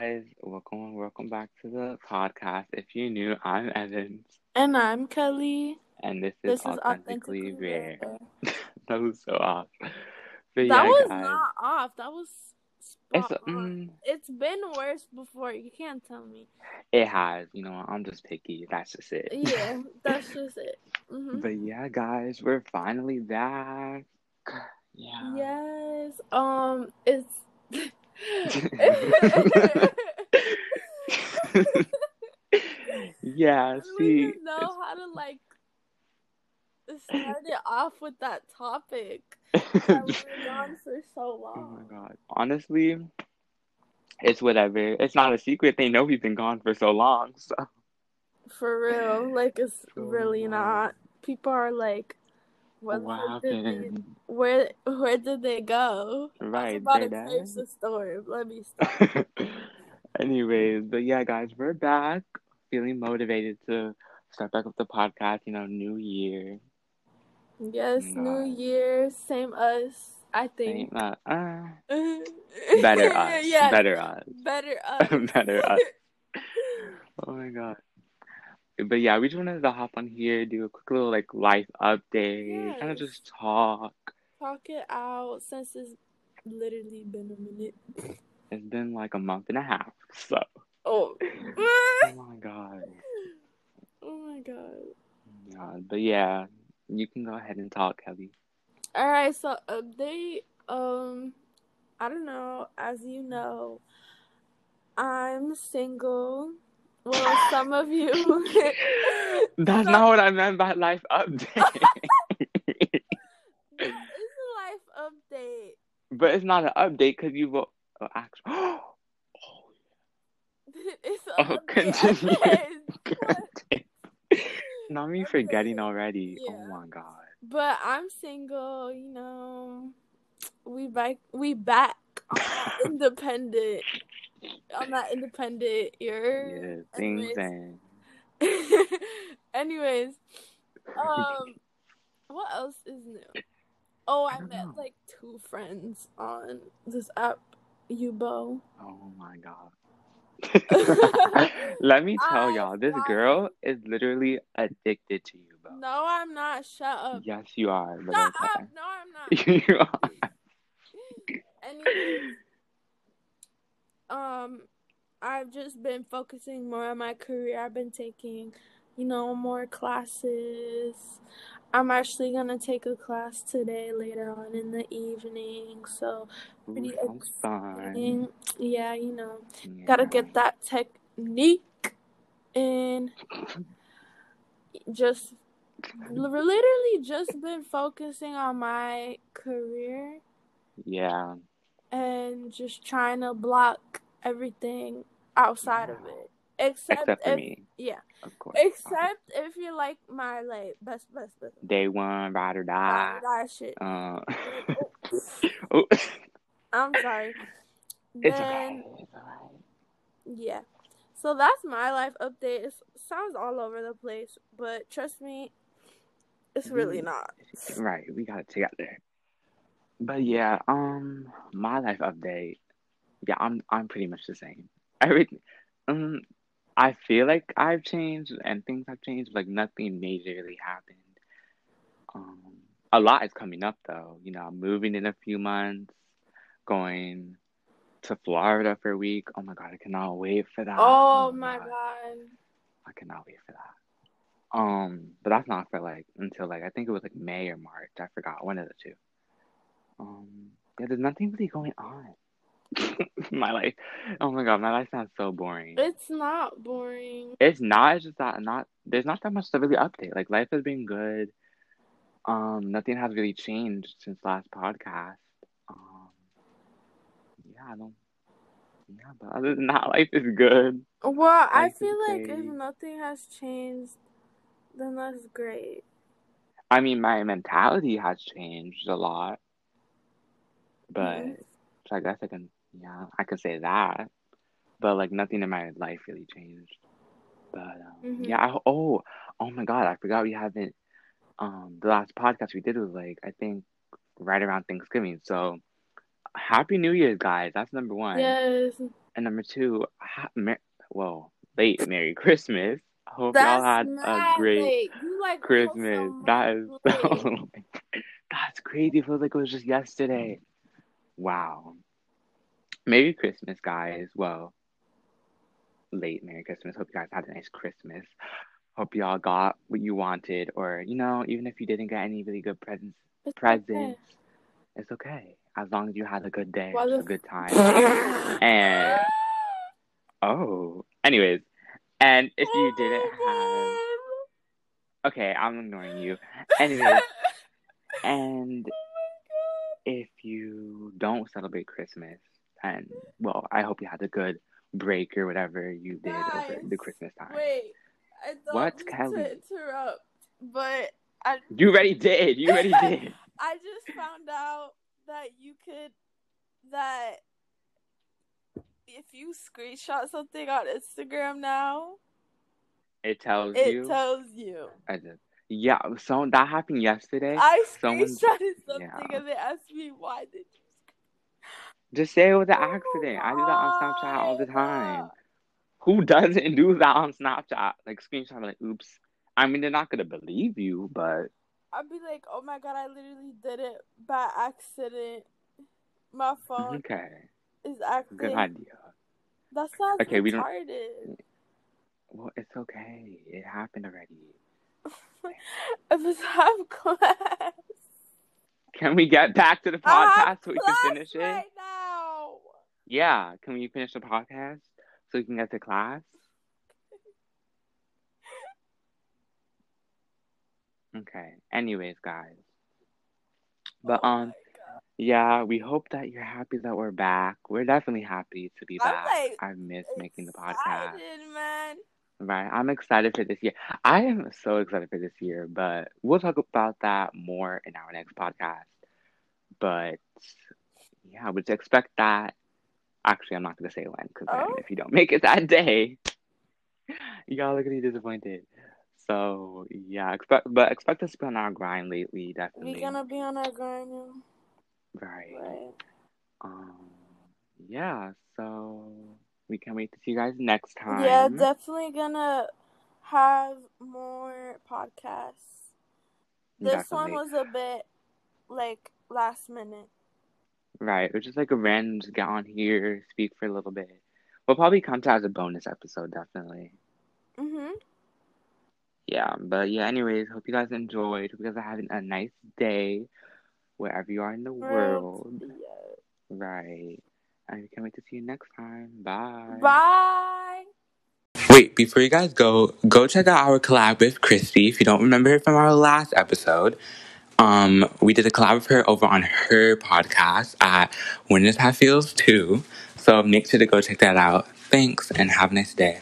guys, welcome welcome back to the podcast. If you're new, I'm Evans. And I'm Kelly. And this is, This is authentically, authentically rare. rare. that was so off. But That yeah, was guys, not off. That was it's mm, It's been worse before. You can't tell me. it has, you know, I'm just picky. That's just it. Yeah, that's just it. hmm But yeah, guys, we're finally back. Yeah. Yes. Um. It's. yeah, see, even know how to like start it off with that topic. it's- That we were gone for so long. Oh my god. Honestly, it's whatever. It's not a secret. They know we've been gone for so long. So For real, like it's For really real. not. People are like, what, what did they, happened? where where did they go? Right, about to the story. Let me stop. Anyways, but yeah, guys, we're back. Feeling motivated to start back up the podcast. You know, new year. Yes, New Year, same us. I think. that, uh, better us. yeah, Better us. better us. Better us. Oh my god. But yeah, we just wanted to hop on here, do a quick little like life update, kind of just talk. Talk it out since it's literally been a minute. It's been like a month and a half, so. Oh. Oh my god. oh my god. Yeah, but yeah, you can go ahead and talk, Kelly. All right, so update. Um, I don't know. As you know, I'm single. Well, some of you. That's not what I meant by life update. it's a life update. but it's not an update because you will uh, actually. Oh, it's a oh, continue. What? not me forgetting already. Oh my god. But I'm single. You know, we back. We back. independent. On that independent year. Yeah, things Anyways. and Anyways, um, what else is new? Oh, I I met know. like two friends on this app, Yubo. oh my god. Let me tell I y'all, this girl is literally addicted to you, bro. No, I'm not. Shut up. Yes, you are. Shut okay. up. No, I'm not. you are. Anyways, um, I've just been focusing more on my career. I've been taking, you know, more classes. I'm actually gonna take a class today later on in the evening. So pretty fun. exciting. Yeah, you know, Yeah. gotta get that technique and just literally just been focusing on my career Yeah. and just trying to block everything outside of it. Except, Except for if me, yeah. of course. Except if you're like my like best best best Day one, ride or die. that shit. Uh, Oh, I'm sorry. it's Then okay. It's alright. yeah. So that's my life update. It sounds all over the place, but trust me, it's really Mm. not. Right, we got it together. But yeah, um, my life update. Yeah, I'm I'm pretty much the same. Everything. Um, I feel like I've changed and things have changed. Like nothing majorly happened. Um, a lot is coming up though. You know, I'm moving in a few months, going to Florida for a week. Oh my god, I cannot wait for that. Oh my god. I cannot wait for that. Um, but that's not for like until like I think it was like May or March. I forgot one of the two. Um, yeah, there's nothing really going on. my life. Oh my god, my life sounds so boring. It's not boring. It's not. It's just that not. There's not that much to really update. Like life has been good. Um, nothing has really changed since last podcast. Um, yeah, I don't. Yeah, but other than that, life is good. Well, I feel like if nothing has changed, then that's great. I mean, my mentality has changed a lot, but Mhm. so I guess I can, yeah, I can say that. But like nothing in my life really changed. But um, Mhm. yeah, I, oh, oh my God, I forgot we haven't. Um, the last podcast we did was like I think right around Thanksgiving. So happy New Year's, guys. That's number one. Yes. And number two, ha- mer- whoa, late Merry Christmas. I hope That's y'all had a great late. You like Christmas. also That is so. That's crazy. It feels like it was just yesterday. Wow. Merry Christmas, guys. Well, late Merry Christmas. Hope you guys had a nice Christmas. Hope y'all got what you wanted, or you know, even if you didn't get any really good presents, It's okay. presents, it's okay as long as you had a good day, Why a good time. And oh, anyways, and if you didn't have, okay, I'm ignoring you. Anyways, and if you don't celebrate Christmas, and well, I hope you had a good break or whatever you did over the Christmas time. Wait, I don't What, Kelly? to interrupt, but I You already did. You already did. I just found out that you could that if you screenshot something on Instagram now, It tells it you. It tells you. I did. Yeah. So that happened yesterday. I someone- screenshotted something yeah. and they asked me why did you Just say it was an Oh accident. I do that on Snapchat all the time. Who doesn't do that on Snapchat? Like screenshot, like, oops. I mean, they're not gonna believe you, but I'd be like, oh my god, I literally did it by accident. My phone okay, is acting. good idea. That sounds Okay, we don't- retarded. Well, it's okay. It happened already. If it's have class. Can we get back to the podcast so we can finish it? right now. Yeah. Can we finish the podcast so we can get to class? Okay. Anyways, guys. But Oh um, yeah, we hope that you're happy that we're back. We're definitely happy to be I'm, back. like, I miss making the podcast. Man. Right. I'm excited for this year. I am so excited for this year, but we'll talk about that more in our next podcast. But yeah, I would expect that. Actually, I'm not going to say when because Oh. if you don't make it that day, y'all are going to be disappointed. So yeah, expect but expect us to be on our grind lately, definitely. We're gonna be on our grind now. Right. Right. Um. Yeah. So we can't wait to see you guys next time. Yeah, definitely gonna have more podcasts. This one was a bit like last minute. Right. It was just like a random just get on here, speak for a little bit. We'll probably come to as a bonus episode, definitely. Mm-hmm. Yeah. But yeah, anyways, hope you guys enjoyed. Hope you guys are having a nice day wherever you are in the world. Yeah. Right. And we can't wait to see you next time. Bye. Bye. Wait, before you guys go, go check out our collab with Christy. If you don't remember her from our last episode, um, we did a collab with her over on her podcast at When This Hat Feels Too. So make sure to go check that out. Thanks and have a nice day.